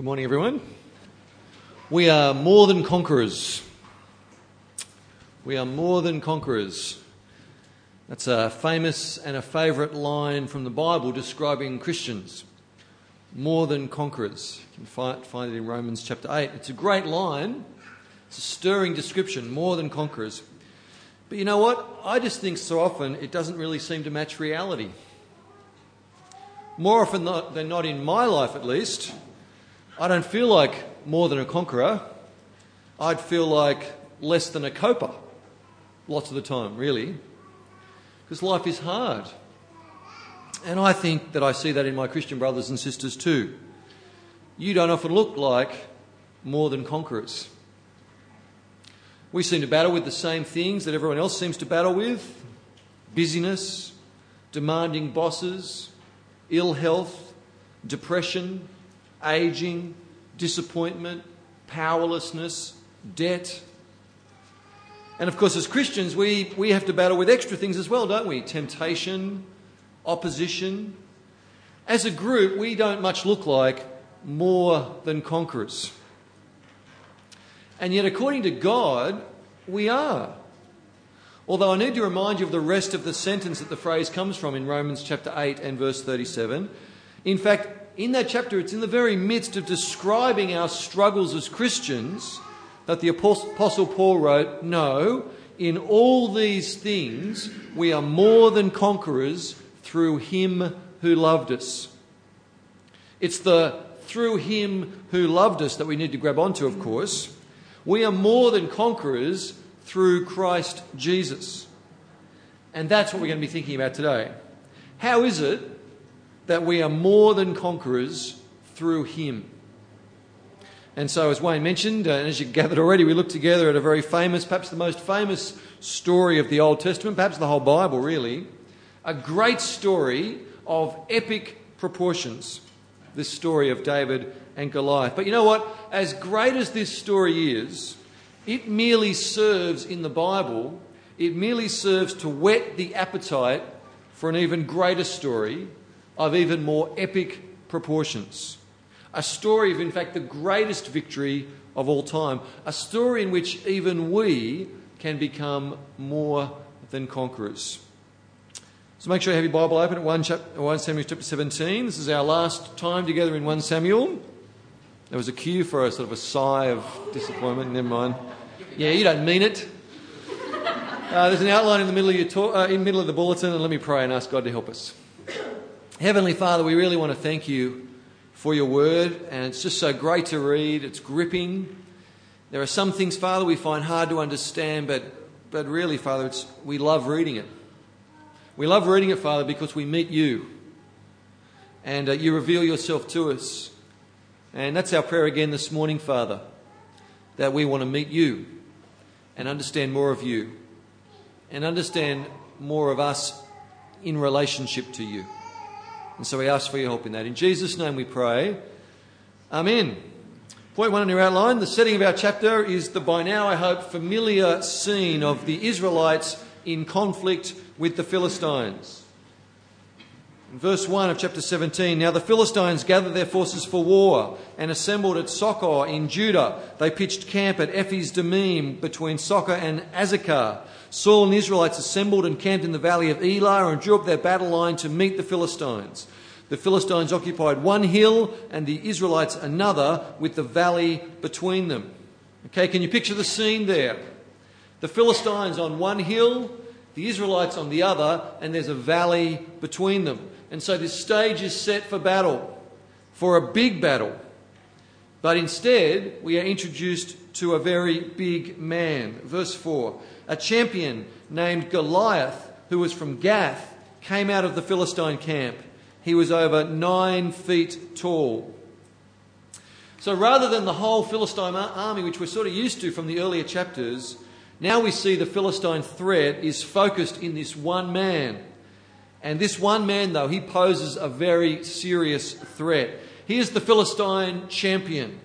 Good morning, everyone. We are more than conquerors. We are more than conquerors. That's a famous and a favourite line from the Bible describing Christians. More than conquerors. You can find, it in Romans chapter 8. It's a great line, it's a stirring description, more than conquerors. But you know what? I just think so often it doesn't really seem to match reality. More often than not, in my life at least, I don't feel like more than a conqueror. I'd feel like less than a coper lots of the time, really. Because life is hard. And I think that I see that in my Christian brothers and sisters too. You don't often look like more than conquerors. We seem to battle with the same things that everyone else seems to battle with busyness, demanding bosses, ill health, depression, aging, disappointment, powerlessness, debt. And of course, as Christians, we, we have to battle with extra things as well, don't we? Temptation, opposition. As a group, we don't much look like more than conquerors. And yet, according to God, we are. Although I need to remind you of the rest of the sentence that the phrase comes from in Romans chapter 8 and verse 37. In fact, in that chapter, it's in the very midst of describing our struggles as Christians that the Apostle Paul wrote, No, in all these things we are more than conquerors through him who loved us. It's the through him who loved us that we need to grab onto, of course. We are more than conquerors through Christ Jesus. And that's what we're going to be thinking about today. How is it that we are more than conquerors through him. And so, as Wayne mentioned, uh, and as you gathered already, we looked together at a very famous, perhaps the most famous story of the Old Testament, perhaps the whole Bible, really. A great story of epic proportions. This story of David and Goliath. But you know what? As great as this story is, it merely serves in the Bible, it merely serves to whet the appetite for an even greater story of even more epic proportions. A story of, in fact, the greatest victory of all time. A story in which even we can become more than conquerors. So make sure you have your Bible open at 1, chapter, 1 Samuel chapter 17. This is our last time together in 1 Samuel. There was a cue for a sort of a sigh of disappointment. Never mind. Yeah, you don't mean it. Uh, there's an outline in the middle of your talk, uh, in the middle of the bulletin, and let me pray and ask God to help us. Heavenly Father, we really want to thank you for your word, and it's just so great to read. It's gripping. There are some things, Father, we find hard to understand, but, but really, Father, it's, we love reading it. We love reading it, Father, because we meet you, and uh, you reveal yourself to us. And that's our prayer again this morning, Father, that we want to meet you and understand more of you and understand more of us in relationship to you. And so we ask for your help in that. In Jesus' name we pray. Amen. Point one on your outline the setting of our chapter is the by now, I hope, familiar scene of the Israelites in conflict with the Philistines. In verse 1 of chapter 17, now the Philistines gathered their forces for war and assembled at Socoh in Judah. They pitched camp at Ephes Dammim between Socoh and Azekah. Saul and the Israelites assembled and camped in the valley of Elah and drew up their battle line to meet the Philistines. The Philistines occupied one hill and the Israelites another with the valley between them. Okay, can you picture the scene there? The Philistines on one hill, the Israelites on the other, and there's a valley between them. And so this stage is set for battle, for a big battle. But instead, we are introduced to a very big man. Verse 4 A champion named Goliath, who was from Gath, came out of the Philistine camp. He was over nine feet tall. So rather than the whole Philistine army, which we're sort of used to from the earlier chapters, now we see the Philistine threat is focused in this one man. And this one man, though, he poses a very serious threat. He is the Philistine champion.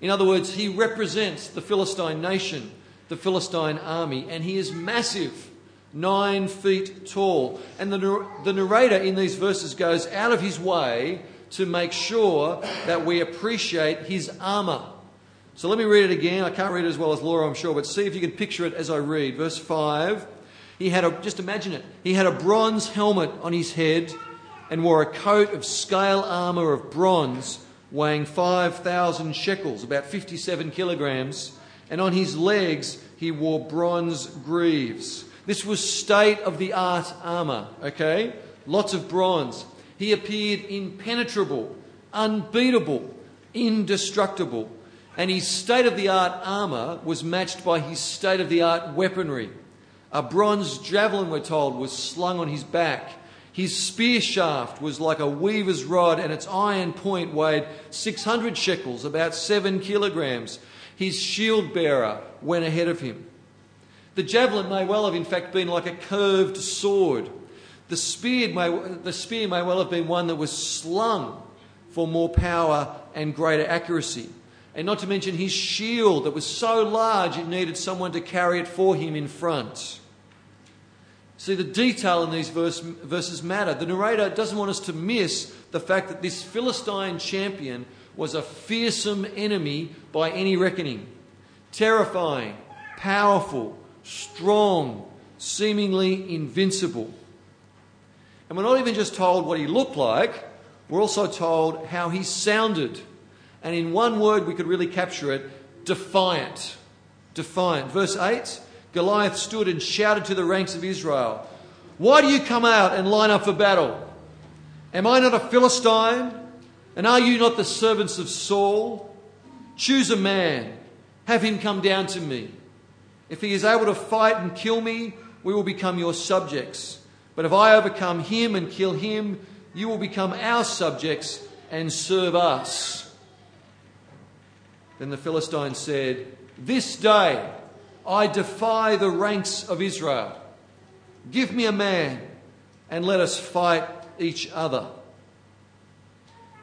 In other words, he represents the Philistine nation, the Philistine army, and he is massive nine feet tall. And the, the narrator in these verses goes out of his way to make sure that we appreciate his armour. So let me read it again. I can't read it as well as Laura, I'm sure, but see if you can picture it as I read. Verse 5. He had a, just imagine it, he had a bronze helmet on his head and wore a coat of scale armour of bronze weighing 5,000 shekels, about 57 kilograms, and on his legs he wore bronze greaves. This was state of the art armour, okay? Lots of bronze. He appeared impenetrable, unbeatable, indestructible. And his state of the art armour was matched by his state of the art weaponry. A bronze javelin, we're told, was slung on his back. His spear shaft was like a weaver's rod, and its iron point weighed 600 shekels, about seven kilograms. His shield bearer went ahead of him. The javelin may well have, in fact, been like a curved sword. The spear may, the spear may well have been one that was slung for more power and greater accuracy. And not to mention his shield that was so large it needed someone to carry it for him in front. See, the detail in these verse, verses matter. The narrator doesn't want us to miss the fact that this Philistine champion was a fearsome enemy by any reckoning. Terrifying, powerful, strong, seemingly invincible. And we're not even just told what he looked like, we're also told how he sounded. And in one word, we could really capture it defiant. Defiant. Verse 8 Goliath stood and shouted to the ranks of Israel, Why do you come out and line up for battle? Am I not a Philistine? And are you not the servants of Saul? Choose a man, have him come down to me. If he is able to fight and kill me, we will become your subjects. But if I overcome him and kill him, you will become our subjects and serve us. Then the Philistine said, This day I defy the ranks of Israel. Give me a man and let us fight each other.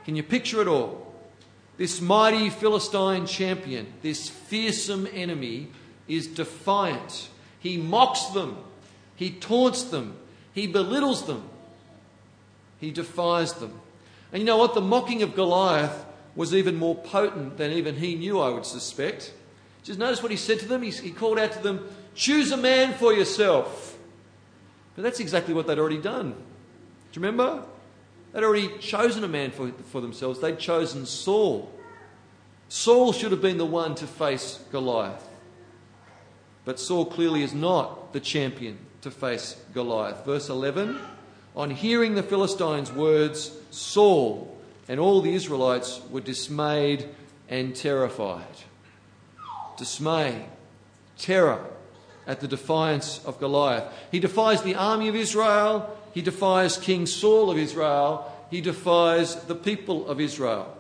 Can you picture it all? This mighty Philistine champion, this fearsome enemy, is defiant. He mocks them, he taunts them, he belittles them, he defies them. And you know what? The mocking of Goliath was even more potent than even he knew, I would suspect. Just notice what he said to them. He, he called out to them, Choose a man for yourself. But that's exactly what they'd already done. Do you remember? They'd already chosen a man for, for themselves. They'd chosen Saul. Saul should have been the one to face Goliath. But Saul clearly is not the champion to face Goliath. Verse 11 On hearing the Philistines' words, Saul and all the Israelites were dismayed and terrified dismay, terror at the defiance of Goliath. He defies the army of Israel, he defies King Saul of Israel, he defies the people of Israel.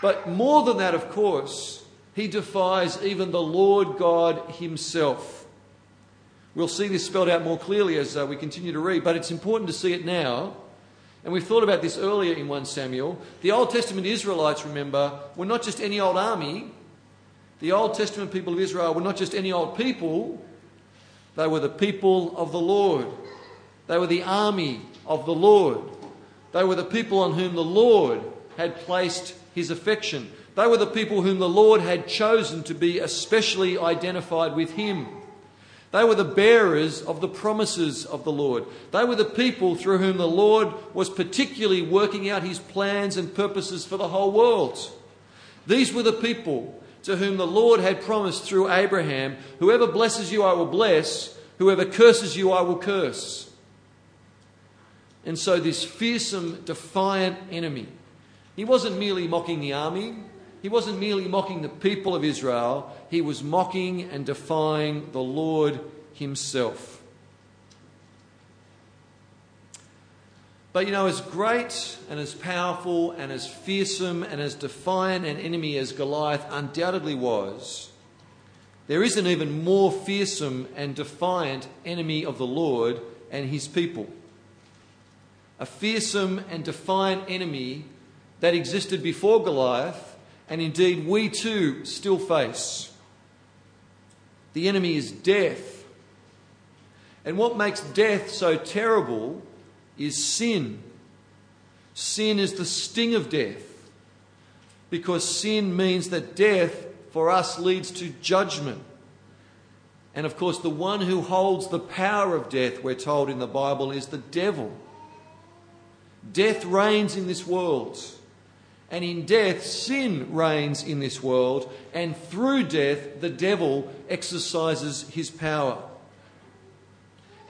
But more than that, of course, he defies even the Lord God himself. We'll see this spelled out more clearly as uh, we continue to read, but it's important to see it now. And we've thought about this earlier in 1 Samuel. The Old Testament Israelites, remember, were not just any old army, the Old Testament people of Israel were not just any old people, they were the people of the Lord. They were the army of the Lord. They were the people on whom the Lord had placed his affection. They were the people whom the Lord had chosen to be especially identified with him. They were the bearers of the promises of the Lord. They were the people through whom the Lord was particularly working out his plans and purposes for the whole world. These were the people to whom the Lord had promised through Abraham Whoever blesses you, I will bless, whoever curses you, I will curse. And so, this fearsome, defiant enemy, he wasn't merely mocking the army, he wasn't merely mocking the people of Israel, he was mocking and defying the Lord himself. But you know, as great and as powerful and as fearsome and as defiant an enemy as Goliath undoubtedly was, there is an even more fearsome and defiant enemy of the Lord and his people. A fearsome and defiant enemy that existed before Goliath, and indeed we too still face. The enemy is death. And what makes death so terrible is sin. Sin is the sting of death because sin means that death for us leads to judgment. And of course, the one who holds the power of death, we're told in the Bible, is the devil. Death reigns in this world. And in death, sin reigns in this world. And through death, the devil exercises his power.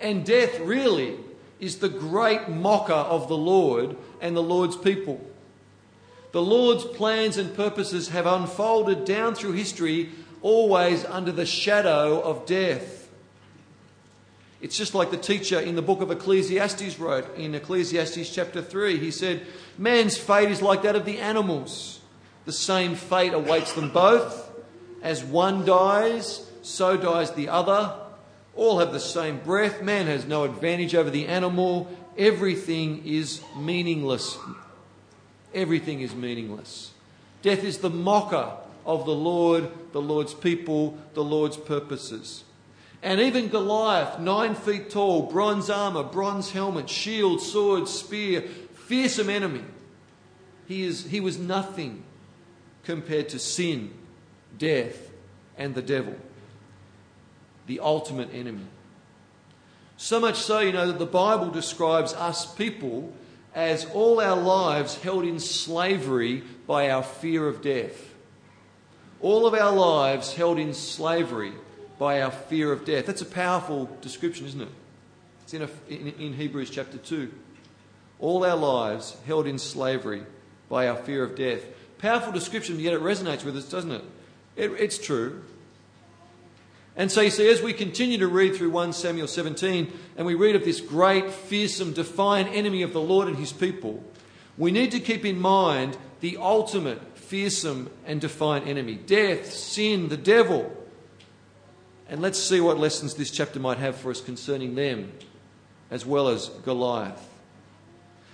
And death really is the great mocker of the Lord and the Lord's people. The Lord's plans and purposes have unfolded down through history, always under the shadow of death. It's just like the teacher in the book of Ecclesiastes wrote in Ecclesiastes chapter 3. He said, Man's fate is like that of the animals. The same fate awaits them both. As one dies, so dies the other. All have the same breath. Man has no advantage over the animal. Everything is meaningless. Everything is meaningless. Death is the mocker of the Lord, the Lord's people, the Lord's purposes. And even Goliath, nine feet tall, bronze armor, bronze helmet, shield, sword, spear, fearsome enemy. He, is, he was nothing compared to sin, death, and the devil the ultimate enemy. So much so, you know, that the Bible describes us people as all our lives held in slavery by our fear of death. All of our lives held in slavery by our fear of death. That's a powerful description, isn't it? It's in, a, in, in Hebrews chapter 2. All our lives held in slavery by our fear of death. Powerful description, yet it resonates with us, doesn't it? it it's true. And so you see, as we continue to read through 1 Samuel 17, and we read of this great, fearsome, defiant enemy of the Lord and his people, we need to keep in mind the ultimate, fearsome, and defiant enemy death, sin, the devil. And let's see what lessons this chapter might have for us concerning them, as well as Goliath.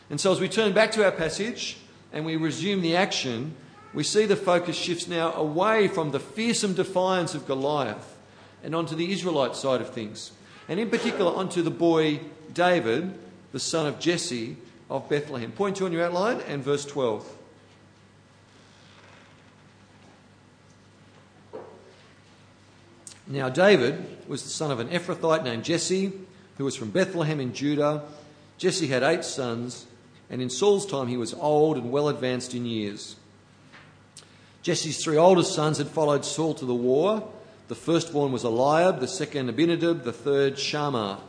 And so, as we turn back to our passage and we resume the action, we see the focus shifts now away from the fearsome defiance of Goliath and onto the Israelite side of things, and in particular onto the boy David, the son of Jesse of Bethlehem. Point two on your outline and verse 12. Now, David was the son of an Ephrathite named Jesse, who was from Bethlehem in Judah. Jesse had eight sons, and in Saul's time he was old and well advanced in years. Jesse's three oldest sons had followed Saul to the war, the firstborn was Eliab, the second Abinadab, the third Shammah.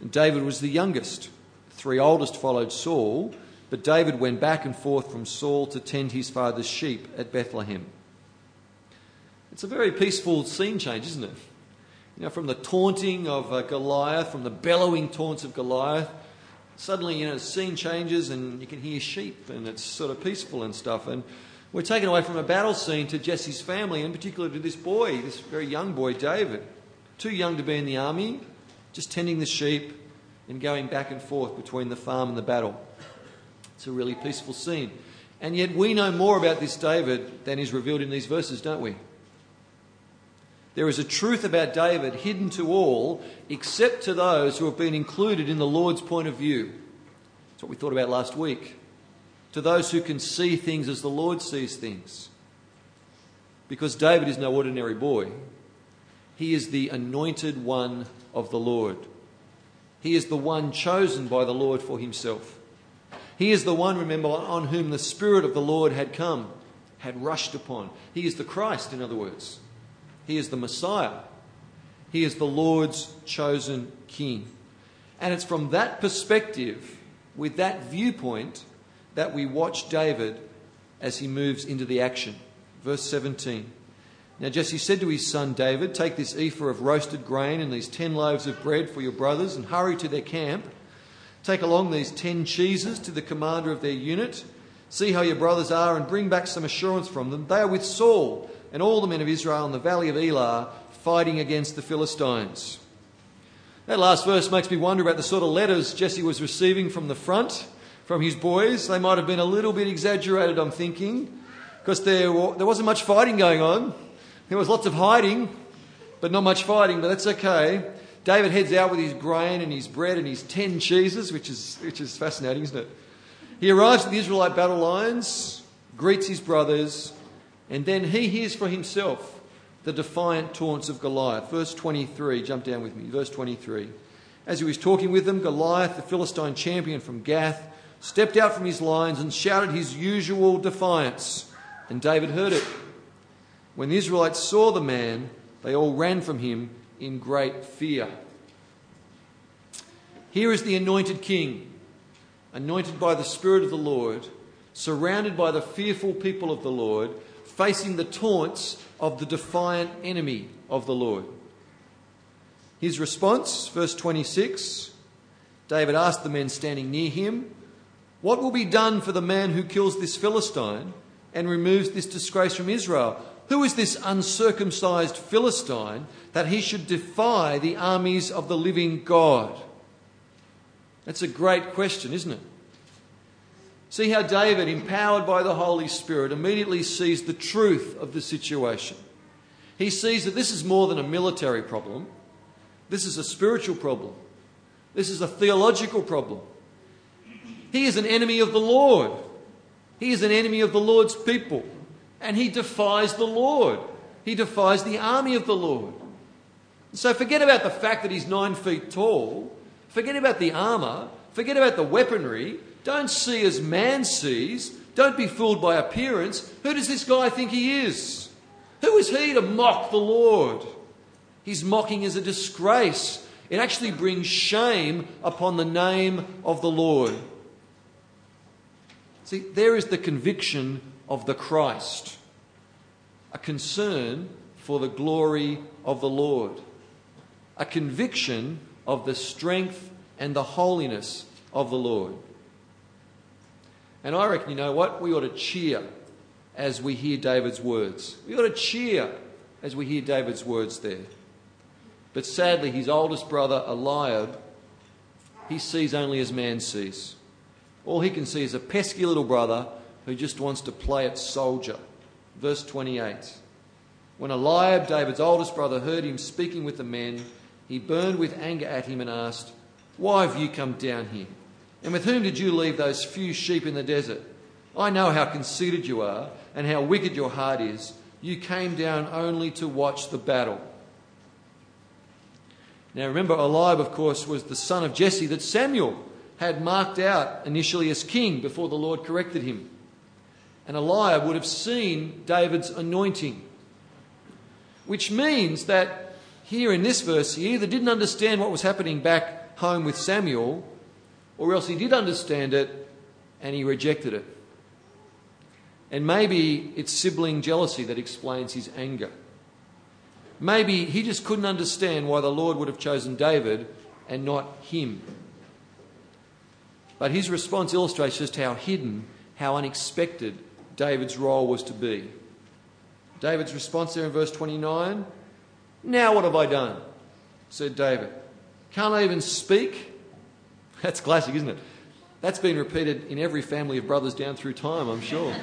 And David was the youngest. The three oldest followed Saul, but David went back and forth from Saul to tend his father's sheep at Bethlehem. It's a very peaceful scene change, isn't it? You know, from the taunting of uh, Goliath, from the bellowing taunts of Goliath, suddenly, you know, the scene changes and you can hear sheep and it's sort of peaceful and stuff. And we're taken away from a battle scene to Jesse's family, in particular to this boy, this very young boy, David. Too young to be in the army, just tending the sheep and going back and forth between the farm and the battle. It's a really peaceful scene. And yet we know more about this David than is revealed in these verses, don't we? There is a truth about David hidden to all except to those who have been included in the Lord's point of view. That's what we thought about last week to those who can see things as the Lord sees things. Because David is no ordinary boy, he is the anointed one of the Lord. He is the one chosen by the Lord for himself. He is the one, remember, on whom the Spirit of the Lord had come, had rushed upon. He is the Christ, in other words. He is the Messiah. He is the Lord's chosen King. And it's from that perspective, with that viewpoint, that we watch David as he moves into the action. Verse 17. Now Jesse said to his son David, Take this ephah of roasted grain and these ten loaves of bread for your brothers and hurry to their camp. Take along these ten cheeses to the commander of their unit. See how your brothers are and bring back some assurance from them. They are with Saul and all the men of Israel in the valley of Elah fighting against the Philistines. That last verse makes me wonder about the sort of letters Jesse was receiving from the front from his boys. They might have been a little bit exaggerated, I'm thinking, because there, there wasn't much fighting going on. There was lots of hiding, but not much fighting, but that's okay. David heads out with his grain and his bread and his ten cheeses, which is, which is fascinating, isn't it? He arrives at the Israelite battle lines, greets his brothers, and then he hears for himself the defiant taunts of Goliath. Verse 23, jump down with me. Verse 23. As he was talking with them, Goliath, the Philistine champion from Gath, stepped out from his lines and shouted his usual defiance. And David heard it. When the Israelites saw the man, they all ran from him in great fear. Here is the anointed king, anointed by the Spirit of the Lord, surrounded by the fearful people of the Lord, facing the taunts of the defiant enemy of the Lord. His response, verse 26 David asked the men standing near him, What will be done for the man who kills this Philistine and removes this disgrace from Israel? Who is this uncircumcised Philistine that he should defy the armies of the living God? That's a great question, isn't it? See how David, empowered by the Holy Spirit, immediately sees the truth of the situation. He sees that this is more than a military problem, this is a spiritual problem, this is a theological problem. He is an enemy of the Lord, he is an enemy of the Lord's people, and he defies the Lord. He defies the army of the Lord. So forget about the fact that he's nine feet tall. Forget about the armour. Forget about the weaponry. Don't see as man sees. Don't be fooled by appearance. Who does this guy think he is? Who is he to mock the Lord? His mocking is a disgrace. It actually brings shame upon the name of the Lord. See, there is the conviction of the Christ, a concern for the glory of the Lord, a conviction of the strength and the holiness of the Lord. And I reckon, you know what? We ought to cheer as we hear David's words. We ought to cheer as we hear David's words there. But sadly, his oldest brother, Eliab, he sees only as man sees. All he can see is a pesky little brother who just wants to play at soldier. Verse 28. When Eliab, David's oldest brother, heard him speaking with the men, he burned with anger at him and asked, Why have you come down here? And with whom did you leave those few sheep in the desert? I know how conceited you are and how wicked your heart is. You came down only to watch the battle. Now remember, Eliab, of course, was the son of Jesse that Samuel had marked out initially as king before the Lord corrected him. And Eliab would have seen David's anointing, which means that here in this verse, he either didn't understand what was happening back home with Samuel, or else he did understand it and he rejected it. And maybe it's sibling jealousy that explains his anger. Maybe he just couldn't understand why the Lord would have chosen David and not him. But his response illustrates just how hidden, how unexpected David's role was to be. David's response there in verse 29 Now what have I done? said David. Can't I even speak? That's classic, isn't it? That's been repeated in every family of brothers down through time, I'm sure.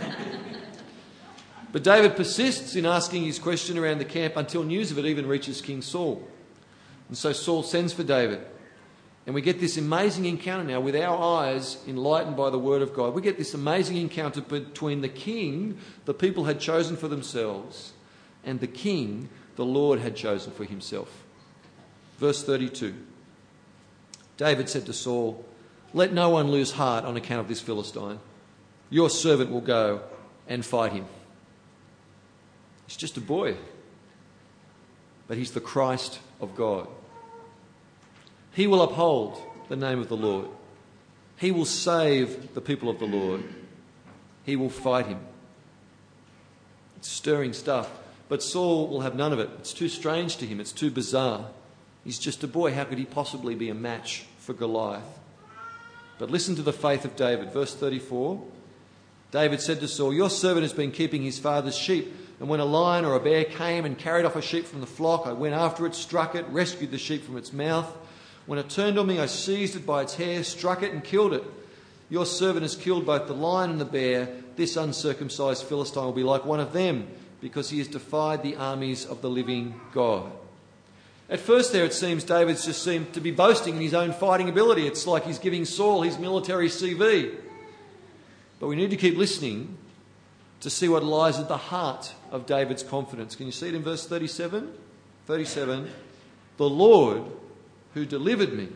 but David persists in asking his question around the camp until news of it even reaches King Saul. And so Saul sends for David. And we get this amazing encounter now with our eyes enlightened by the Word of God. We get this amazing encounter between the king the people had chosen for themselves and the king the Lord had chosen for himself. Verse 32 David said to Saul, Let no one lose heart on account of this Philistine. Your servant will go and fight him. He's just a boy, but he's the Christ of God. He will uphold the name of the Lord. He will save the people of the Lord. He will fight him. It's stirring stuff. But Saul will have none of it. It's too strange to him. It's too bizarre. He's just a boy. How could he possibly be a match for Goliath? But listen to the faith of David. Verse 34 David said to Saul, Your servant has been keeping his father's sheep. And when a lion or a bear came and carried off a sheep from the flock, I went after it, struck it, rescued the sheep from its mouth. When it turned on me, I seized it by its hair, struck it, and killed it. Your servant has killed both the lion and the bear. This uncircumcised Philistine will be like one of them, because he has defied the armies of the living God. At first, there it seems David just seemed to be boasting in his own fighting ability. It's like he's giving Saul his military CV. But we need to keep listening to see what lies at the heart of David's confidence. Can you see it in verse 37? 37 The Lord who delivered me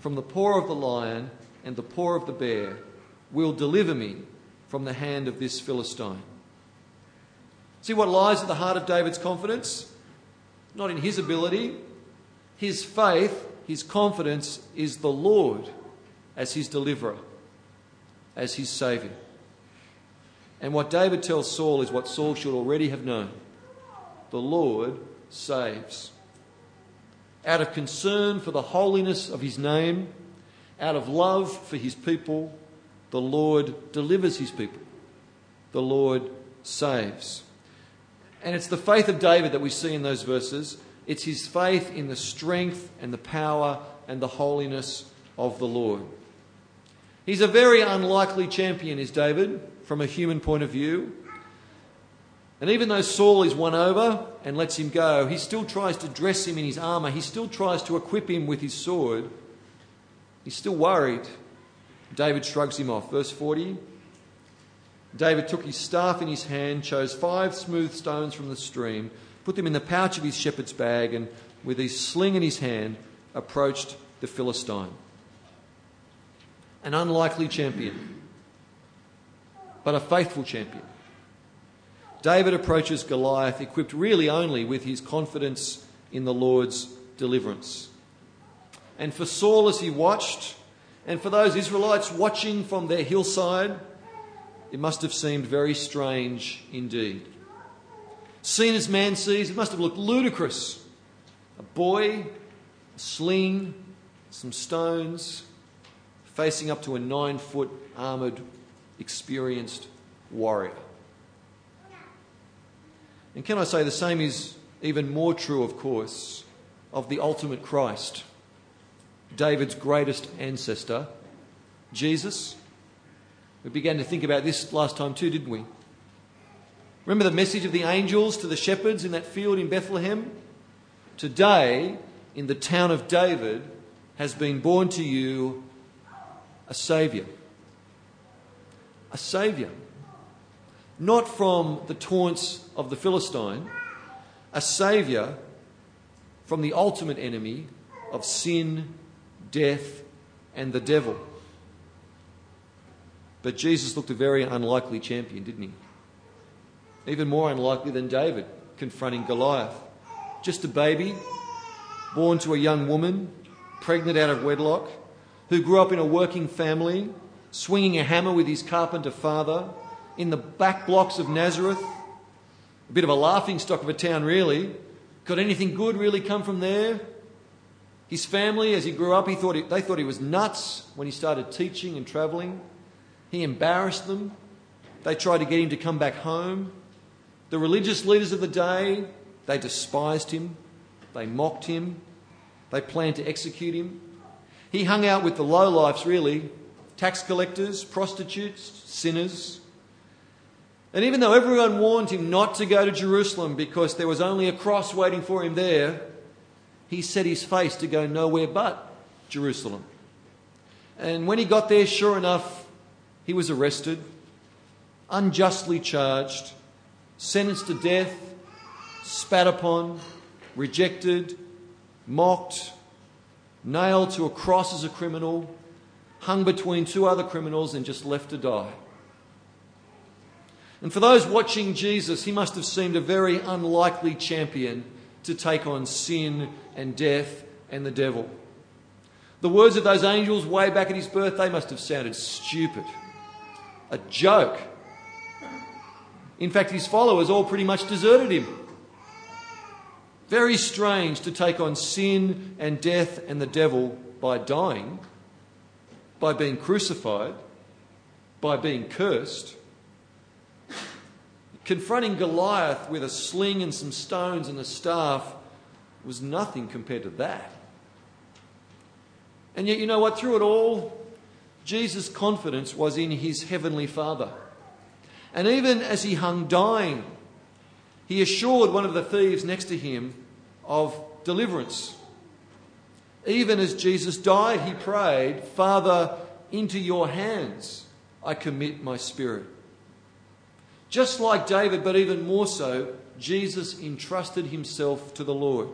from the paw of the lion and the paw of the bear will deliver me from the hand of this Philistine. See what lies at the heart of David's confidence? Not in his ability. His faith, his confidence is the Lord as his deliverer, as his saviour. And what David tells Saul is what Saul should already have known the Lord saves. Out of concern for the holiness of his name, out of love for his people, the Lord delivers his people. The Lord saves. And it's the faith of David that we see in those verses. It's his faith in the strength and the power and the holiness of the Lord. He's a very unlikely champion, is David, from a human point of view. And even though Saul is won over and lets him go, he still tries to dress him in his armour. He still tries to equip him with his sword. He's still worried. David shrugs him off. Verse 40 David took his staff in his hand, chose five smooth stones from the stream, put them in the pouch of his shepherd's bag, and with his sling in his hand, approached the Philistine. An unlikely champion, but a faithful champion. David approaches Goliath equipped really only with his confidence in the Lord's deliverance. And for Saul as he watched, and for those Israelites watching from their hillside, it must have seemed very strange indeed. Seen as man sees, it must have looked ludicrous. A boy, a sling, some stones, facing up to a nine foot armoured, experienced warrior. And can I say the same is even more true, of course, of the ultimate Christ, David's greatest ancestor, Jesus we began to think about this last time too, didn't we? Remember the message of the angels to the shepherds in that field in Bethlehem? Today, in the town of David, has been born to you a Saviour. A Saviour. Not from the taunts of the Philistine, a Saviour from the ultimate enemy of sin, death, and the devil. But Jesus looked a very unlikely champion, didn't he? Even more unlikely than David confronting Goliath. Just a baby, born to a young woman, pregnant out of wedlock, who grew up in a working family, swinging a hammer with his carpenter father, in the back blocks of Nazareth. A bit of a laughing stock of a town, really. Could anything good really come from there? His family, as he grew up, he thought he, they thought he was nuts when he started teaching and travelling. He embarrassed them. They tried to get him to come back home. The religious leaders of the day, they despised him. They mocked him. They planned to execute him. He hung out with the lowlifes, really tax collectors, prostitutes, sinners. And even though everyone warned him not to go to Jerusalem because there was only a cross waiting for him there, he set his face to go nowhere but Jerusalem. And when he got there, sure enough, he was arrested, unjustly charged, sentenced to death, spat upon, rejected, mocked, nailed to a cross as a criminal, hung between two other criminals, and just left to die. And for those watching Jesus, he must have seemed a very unlikely champion to take on sin and death and the devil. The words of those angels way back at his birth, they must have sounded stupid a joke. In fact, his followers all pretty much deserted him. Very strange to take on sin and death and the devil by dying, by being crucified, by being cursed. Confronting Goliath with a sling and some stones and a staff was nothing compared to that. And yet, you know what? Through it all, Jesus' confidence was in his heavenly Father. And even as he hung dying, he assured one of the thieves next to him of deliverance. Even as Jesus died, he prayed, Father, into your hands I commit my spirit. Just like David, but even more so, Jesus entrusted himself to the Lord.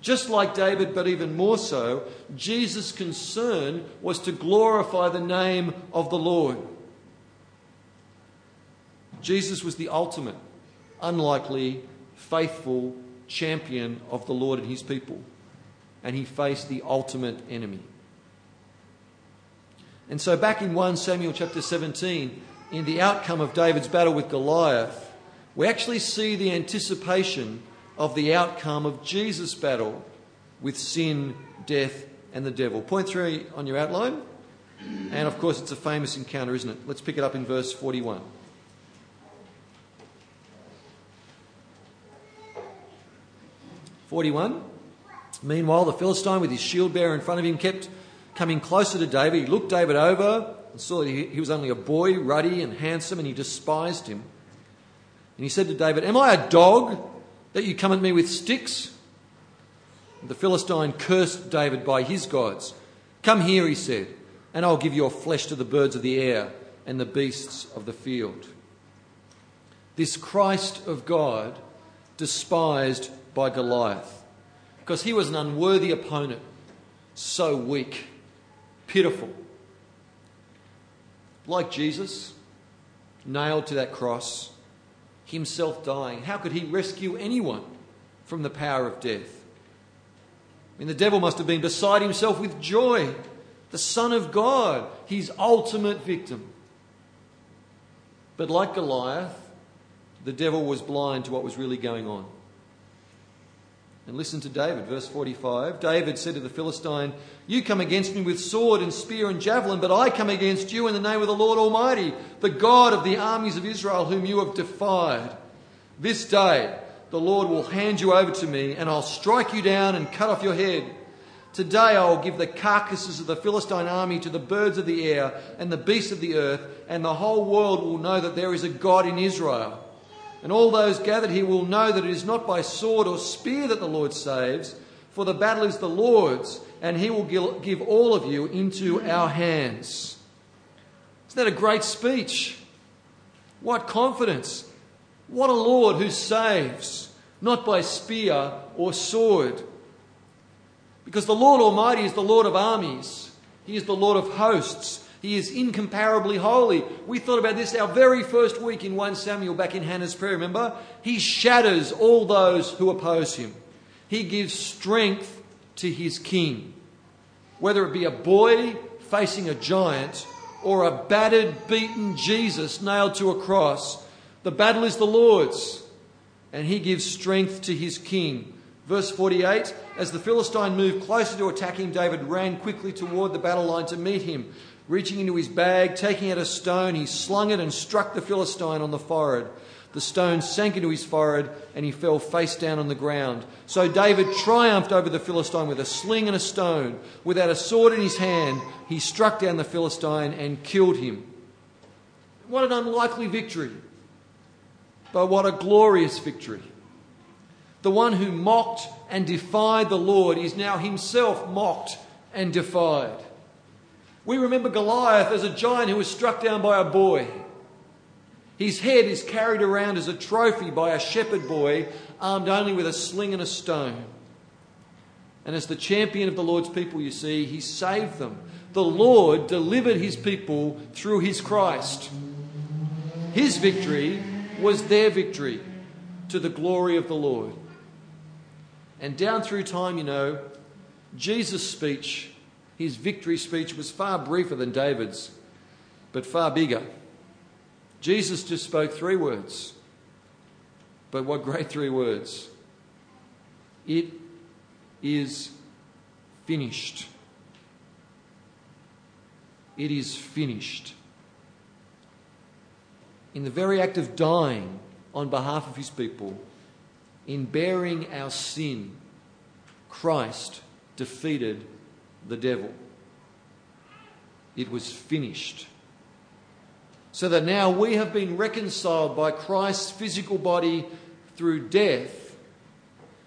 Just like David, but even more so, Jesus' concern was to glorify the name of the Lord. Jesus was the ultimate, unlikely, faithful champion of the Lord and his people. And he faced the ultimate enemy. And so, back in 1 Samuel chapter 17, in the outcome of David's battle with Goliath, we actually see the anticipation of the outcome of Jesus' battle with sin, death, and the devil. Point three on your outline. And of course, it's a famous encounter, isn't it? Let's pick it up in verse 41. Forty-one. Meanwhile, the Philistine, with his shield bearer in front of him, kept coming closer to David. He looked David over and saw that he was only a boy, ruddy and handsome, and he despised him. And he said to David, Am I a dog that you come at me with sticks? And the Philistine cursed David by his gods. Come here, he said, and I'll give your flesh to the birds of the air and the beasts of the field. This Christ of God despised by Goliath because he was an unworthy opponent, so weak, pitiful. Like Jesus, nailed to that cross himself dying. How could he rescue anyone from the power of death? I mean, the devil must have been beside himself with joy. The Son of God, his ultimate victim. But like Goliath, the devil was blind to what was really going on. And listen to David, verse 45. David said to the Philistine, You come against me with sword and spear and javelin, but I come against you in the name of the Lord Almighty, the God of the armies of Israel, whom you have defied. This day the Lord will hand you over to me, and I'll strike you down and cut off your head. Today I will give the carcasses of the Philistine army to the birds of the air and the beasts of the earth, and the whole world will know that there is a God in Israel. And all those gathered here will know that it is not by sword or spear that the Lord saves, for the battle is the Lord's, and he will give all of you into our hands. Isn't that a great speech? What confidence! What a Lord who saves, not by spear or sword. Because the Lord Almighty is the Lord of armies, He is the Lord of hosts. He is incomparably holy. We thought about this our very first week in 1 Samuel back in Hannah's prayer, remember? He shatters all those who oppose him. He gives strength to his king. Whether it be a boy facing a giant or a battered, beaten Jesus nailed to a cross, the battle is the Lord's, and he gives strength to his king. Verse 48 As the Philistine moved closer to attack him, David ran quickly toward the battle line to meet him. Reaching into his bag, taking out a stone, he slung it and struck the Philistine on the forehead. The stone sank into his forehead and he fell face down on the ground. So David triumphed over the Philistine with a sling and a stone. Without a sword in his hand, he struck down the Philistine and killed him. What an unlikely victory! But what a glorious victory! The one who mocked and defied the Lord is now himself mocked and defied. We remember Goliath as a giant who was struck down by a boy. His head is carried around as a trophy by a shepherd boy armed only with a sling and a stone. And as the champion of the Lord's people, you see, he saved them. The Lord delivered his people through his Christ. His victory was their victory to the glory of the Lord. And down through time, you know, Jesus' speech his victory speech was far briefer than David's, but far bigger. Jesus just spoke three words. But what great three words! It is finished. It is finished. In the very act of dying on behalf of his people, in bearing our sin, Christ defeated the devil. It was finished. So that now we have been reconciled by Christ's physical body through death,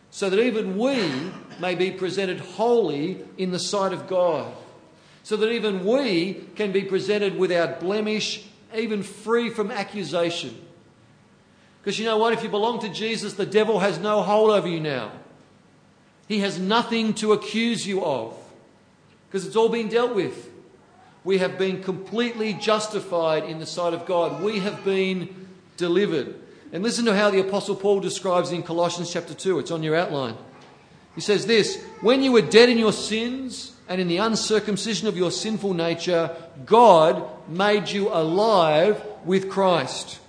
so that even we may be presented holy in the sight of God. so that even we can be presented without blemish, even free from accusation. Because you know what? If you belong to Jesus, the devil has no hold over you now. He has nothing to accuse you of because it's all been dealt with. We have been completely justified in the sight of God. We have been delivered. And listen to how the Apostle Paul describes in Colossians chapter 2. It's on your outline. He says this When you were dead in your sins and in the uncircumcision of your sinful nature, God made you alive with Christ.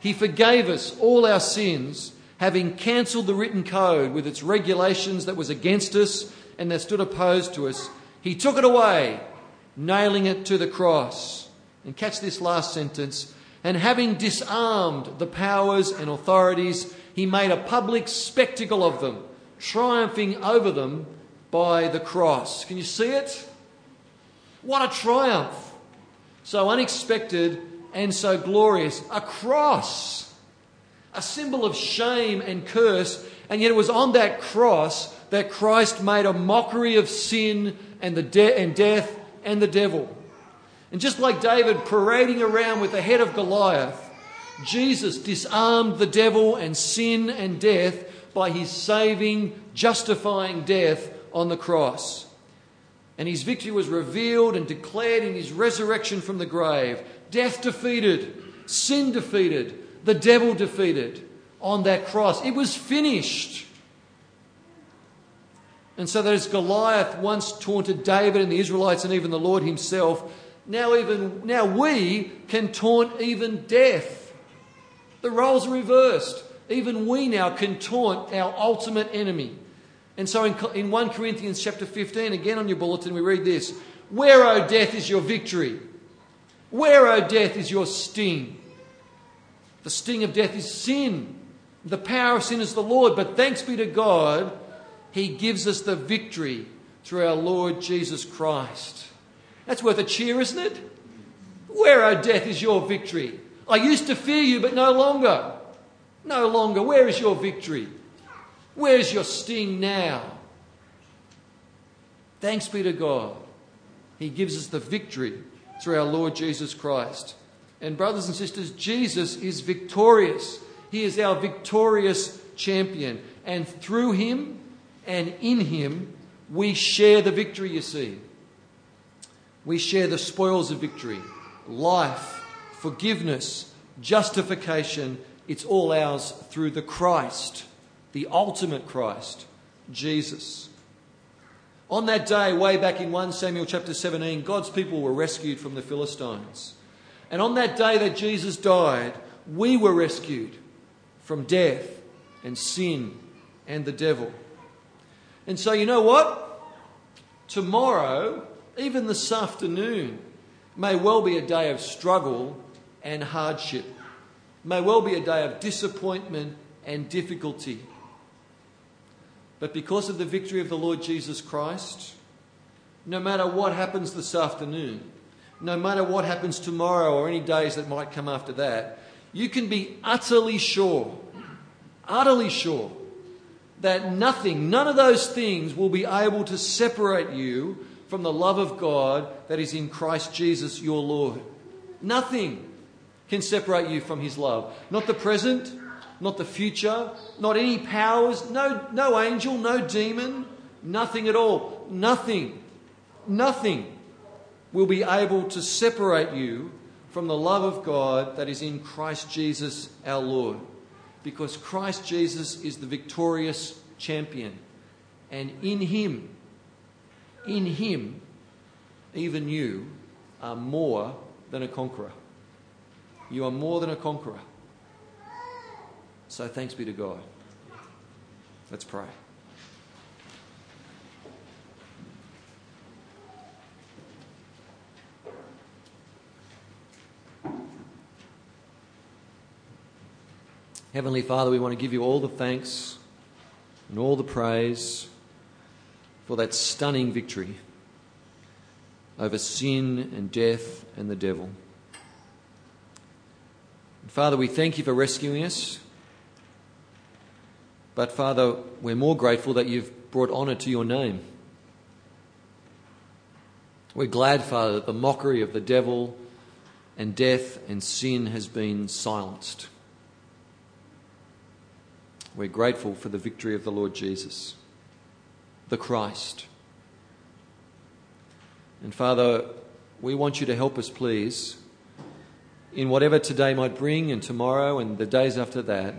He forgave us all our sins, having cancelled the written code with its regulations that was against us and that stood opposed to us. He took it away, nailing it to the cross. And catch this last sentence. And having disarmed the powers and authorities, he made a public spectacle of them, triumphing over them by the cross. Can you see it? What a triumph! So unexpected and so glorious. A cross, a symbol of shame and curse, and yet it was on that cross that Christ made a mockery of sin and, the de- and death and the devil. And just like David parading around with the head of Goliath, Jesus disarmed the devil and sin and death by his saving, justifying death on the cross. And his victory was revealed and declared in his resurrection from the grave. Death defeated, sin defeated, the devil defeated on that cross. It was finished. And so that as Goliath once taunted David and the Israelites and even the Lord himself, now even now we can taunt even death. The roles are reversed. Even we now can taunt our ultimate enemy. And so in, in 1 Corinthians chapter 15, again on your bulletin, we read this Where, O death, is your victory? Where, O death, is your sting? The sting of death is sin. The power of sin is the Lord. But thanks be to God he gives us the victory through our Lord Jesus Christ. That's worth a cheer, isn't it? Where, O death, is your victory? I used to fear you, but no longer. No longer. Where is your victory? Where is your sting now? Thanks be to God. He gives us the victory through our Lord Jesus Christ. And, brothers and sisters, Jesus is victorious. He is our victorious champion. And through him, and in him we share the victory, you see. We share the spoils of victory life, forgiveness, justification. It's all ours through the Christ, the ultimate Christ, Jesus. On that day, way back in 1 Samuel chapter 17, God's people were rescued from the Philistines. And on that day that Jesus died, we were rescued from death and sin and the devil. And so, you know what? Tomorrow, even this afternoon, may well be a day of struggle and hardship, may well be a day of disappointment and difficulty. But because of the victory of the Lord Jesus Christ, no matter what happens this afternoon, no matter what happens tomorrow or any days that might come after that, you can be utterly sure, utterly sure that nothing, none of those things will be able to separate you from the love of God that is in Christ Jesus your Lord. Nothing can separate you from his love. Not the present, not the future, not any powers, no, no angel, no demon, nothing at all. Nothing, nothing will be able to separate you from the love of God that is in Christ Jesus our Lord because Christ Jesus is the victorious champion. And in Him, in Him, even you are more than a conqueror. You are more than a conqueror. So thanks be to God. Let's pray. Heavenly Father, we want to give you all the thanks and all the praise for that stunning victory over sin and death and the devil. And Father, we thank you for rescuing us. But Father, we're more grateful that you've brought honour to your name. We're glad, Father, that the mockery of the devil and death and sin has been silenced. We're grateful for the victory of the Lord Jesus, the Christ. And Father, we want you to help us, please, in whatever today might bring and tomorrow and the days after that.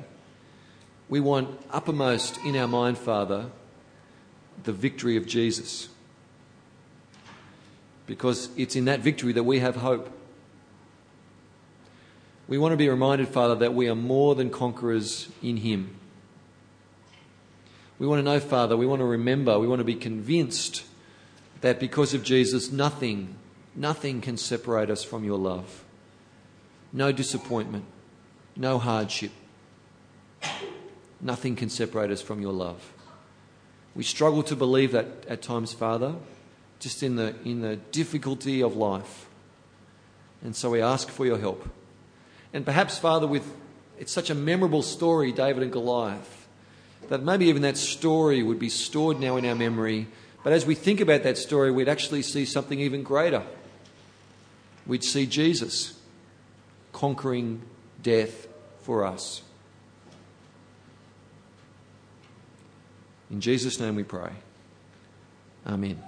We want uppermost in our mind, Father, the victory of Jesus. Because it's in that victory that we have hope. We want to be reminded, Father, that we are more than conquerors in Him. We want to know, Father, we want to remember, we want to be convinced that because of Jesus, nothing, nothing can separate us from your love. No disappointment, no hardship. Nothing can separate us from your love. We struggle to believe that at times, Father, just in the, in the difficulty of life. And so we ask for your help. And perhaps, Father, with it's such a memorable story, David and Goliath, that maybe even that story would be stored now in our memory. But as we think about that story, we'd actually see something even greater. We'd see Jesus conquering death for us. In Jesus' name we pray. Amen.